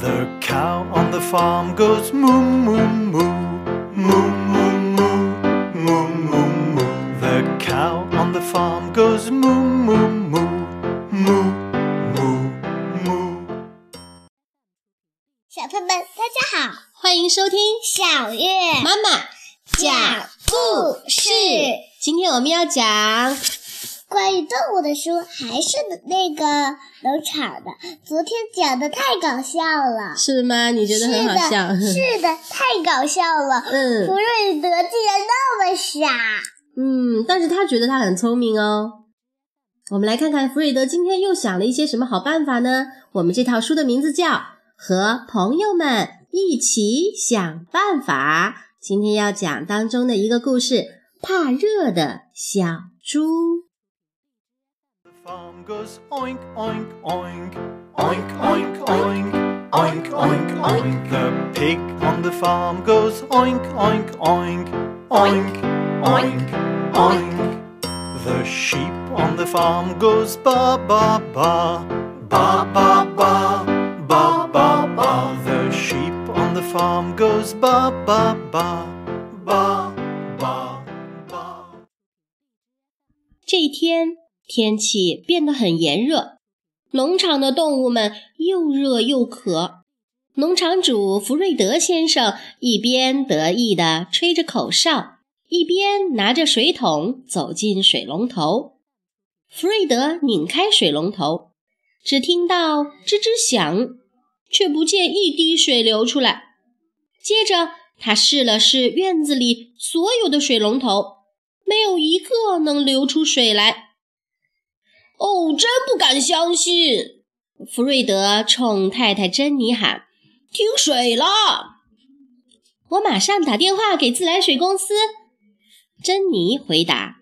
The cow on the farm goes moo moo moo moo moo moo moo moo moo. The cow on the farm goes moo moo moo moo moo moo. 小朋友们，大家好，欢迎收听小月妈妈讲故事。今天我们要讲关于动物的书还是那个农场的，昨天讲的太搞笑了，是吗？你觉得很好笑？是的，是的，太搞笑了。嗯弗瑞德竟然那么傻。嗯，但是他觉得他很聪明哦。我们来看看弗瑞德今天又想了一些什么好办法呢？我们这套书的名字叫《和朋友们一起想办法》。今天要讲当中的一个故事：怕热的小猪。goes oink, oink, oink. Oink, oink, oink. Oink, oink, oink. The pig on the farm goes oink, oink, oink. Oink, oink, oink. The sheep on the farm goes ba, ba, ba. Ba, ba, ba. Ba, ba, ba. The sheep on the farm goes ba, ba, ba. Ba, ba. 这一天，天气变得很炎热，农场的动物们又热又渴。农场主福瑞德先生一边得意地吹着口哨，一边拿着水桶走进水龙头。福瑞德拧开水龙头，只听到吱吱响，却不见一滴水流出来。接着，他试了试院子里所有的水龙头，没有一个能流出水来。哦，真不敢相信！福瑞德冲太太珍妮喊：“停水了！”我马上打电话给自来水公司。珍妮回答。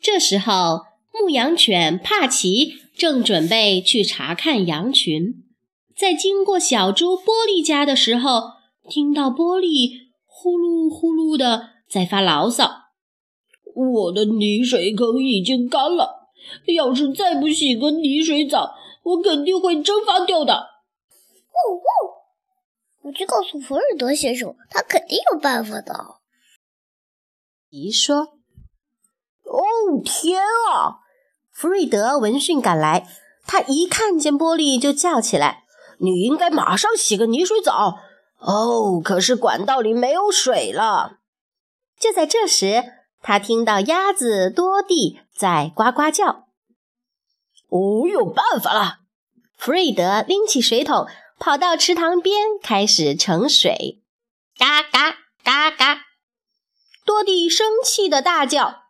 这时候，牧羊犬帕奇正准备去查看羊群，在经过小猪波利家的时候，听到波利呼噜呼噜的在发牢骚。我的泥水坑已经干了，要是再不洗个泥水澡，我肯定会蒸发掉的。呜呜！我去告诉弗瑞德先生，他肯定有办法的。姨说：“哦，天啊！”弗瑞德闻讯赶来，他一看见玻璃就叫起来：“你应该马上洗个泥水澡！”哦，可是管道里没有水了。就在这时，他听到鸭子多蒂在呱呱叫。哦，有办法了！弗瑞德拎起水桶，跑到池塘边，开始盛水。嘎嘎嘎嘎！多蒂生气的大叫：“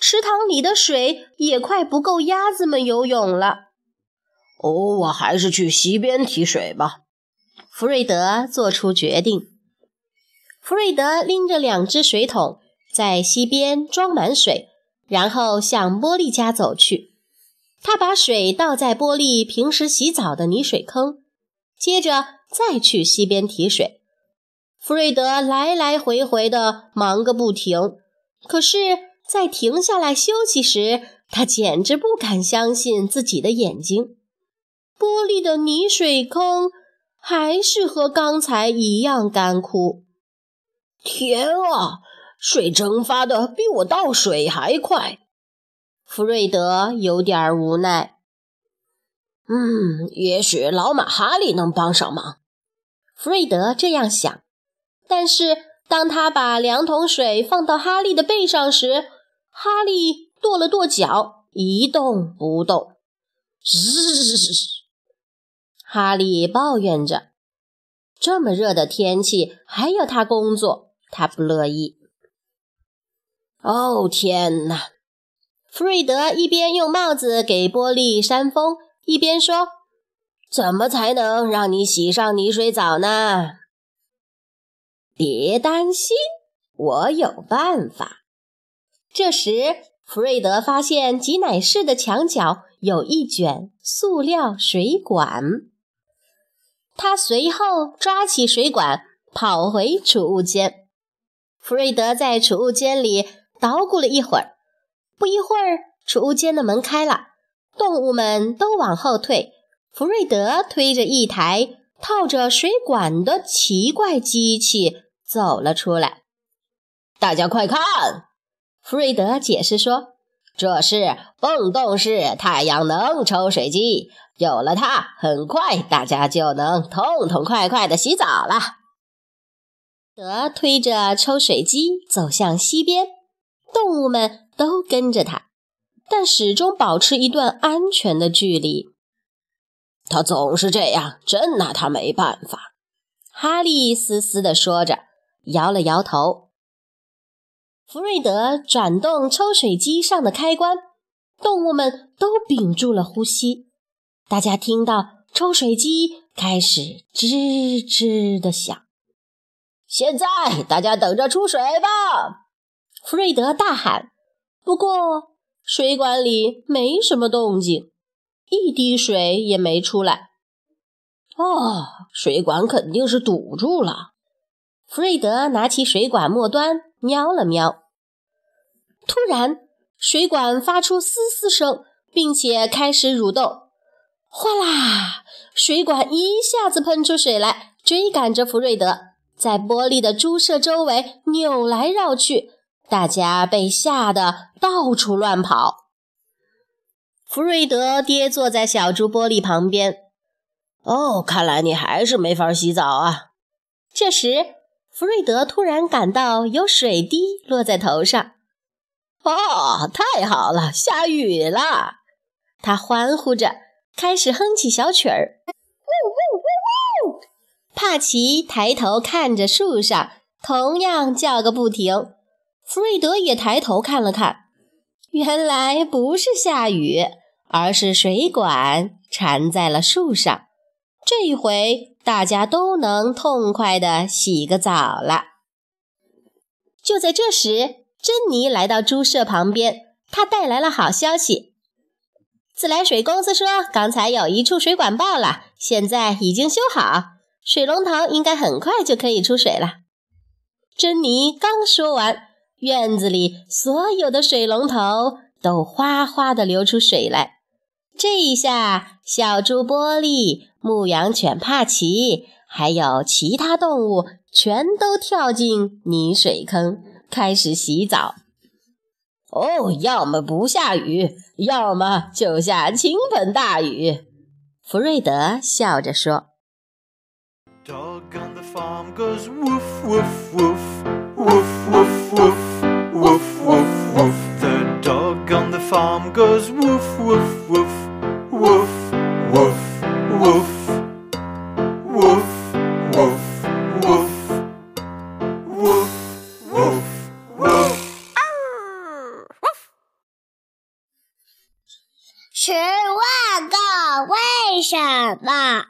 池塘里的水也快不够鸭子们游泳了。”哦，我还是去溪边提水吧。弗瑞德做出决定。弗瑞德拎着两只水桶，在溪边装满水，然后向波利家走去。他把水倒在波利平时洗澡的泥水坑，接着再去溪边提水。弗瑞德来来回回的忙个不停，可是，在停下来休息时，他简直不敢相信自己的眼睛。玻璃的泥水坑还是和刚才一样干枯。天啊，水蒸发的比我倒水还快！弗瑞德有点无奈。嗯，也许老马哈利能帮上忙。弗瑞德这样想。但是，当他把两桶水放到哈利的背上时，哈利跺了跺脚，一动不动。嘶！哈利抱怨着：“这么热的天气还要他工作，他不乐意。”哦，天哪！弗瑞德一边用帽子给玻璃扇风，一边说：“怎么才能让你洗上泥水澡呢？”别担心，我有办法。这时，弗瑞德发现挤奶室的墙角有一卷塑料水管。他随后抓起水管，跑回储物间。弗瑞德在储物间里捣鼓了一会儿，不一会儿，储物间的门开了，动物们都往后退，弗瑞德推着一台套着水管的奇怪机器走了出来。大家快看！弗瑞德解释说：“这是泵动式太阳能抽水机，有了它，很快大家就能痛痛快快的洗澡了。”德推着抽水机走向西边，动物们都跟着他，但始终保持一段安全的距离。他总是这样，真拿他没办法。”哈利嘶嘶地说着，摇了摇头。弗瑞德转动抽水机上的开关，动物们都屏住了呼吸。大家听到抽水机开始吱吱地响。现在大家等着出水吧！弗瑞德大喊。不过水管里没什么动静。一滴水也没出来。哦，水管肯定是堵住了。弗瑞德拿起水管末端瞄了瞄，突然，水管发出嘶嘶声，并且开始蠕动。哗啦！水管一下子喷出水来，追赶着弗瑞德，在玻璃的猪舍周围扭来绕去。大家被吓得到处乱跑。弗瑞德跌坐在小猪玻璃旁边。哦，看来你还是没法洗澡啊！这时，弗瑞德突然感到有水滴落在头上。哦，太好了，下雨了！他欢呼着，开始哼起小曲儿。帕奇抬头看着树上，同样叫个不停。弗瑞德也抬头看了看，原来不是下雨。而是水管缠在了树上，这一回大家都能痛快地洗个澡了。就在这时，珍妮来到猪舍旁边，她带来了好消息。自来水公司说，刚才有一处水管爆了，现在已经修好，水龙头应该很快就可以出水了。珍妮刚说完，院子里所有的水龙头都哗哗地流出水来。这一下，小猪波利、牧羊犬帕奇，还有其他动物，全都跳进泥水坑，开始洗澡。哦，要么不下雨，要么就下倾盆大雨。弗瑞德笑着说。十万个为什么？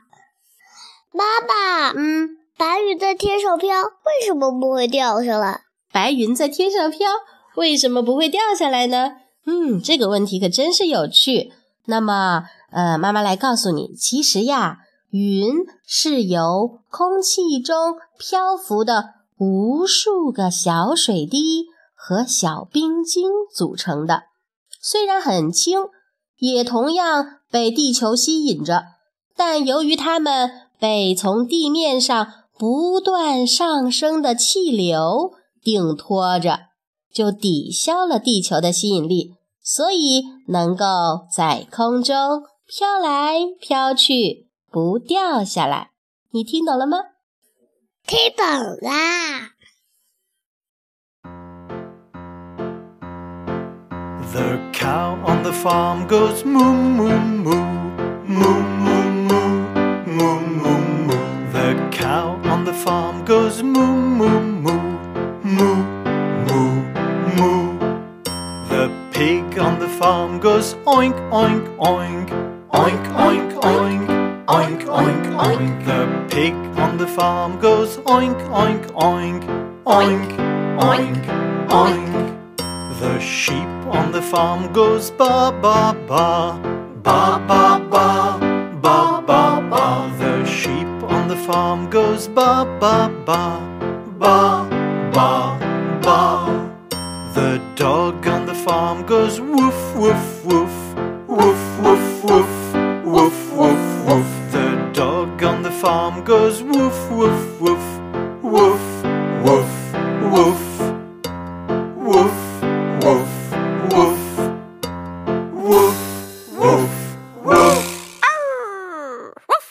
妈妈，嗯，白云在天上飘，为什么不会掉下来？白云在天上飘，为什么不会掉下来呢？嗯，这个问题可真是有趣。那么，呃，妈妈来告诉你，其实呀，云是由空气中漂浮的无数个小水滴和小冰晶组成的，虽然很轻。也同样被地球吸引着，但由于它们被从地面上不断上升的气流顶托着，就抵消了地球的吸引力，所以能够在空中飘来飘去，不掉下来。你听懂了吗？听懂啦。The cow on the farm goes moo moo moo moo moo moo moo moo moo. The cow on the farm goes moo moo moo moo moo. The pig on the farm goes oink oink oink oink oink oink oink oink oink. The pig on the farm goes oink oink oink oink oink oink. The sheep on the farm goes ba ba ba ba ba ba ba ba ba. The sheep on the farm goes ba ba ba ba Ba, ba. The dog on the farm goes woof, woof.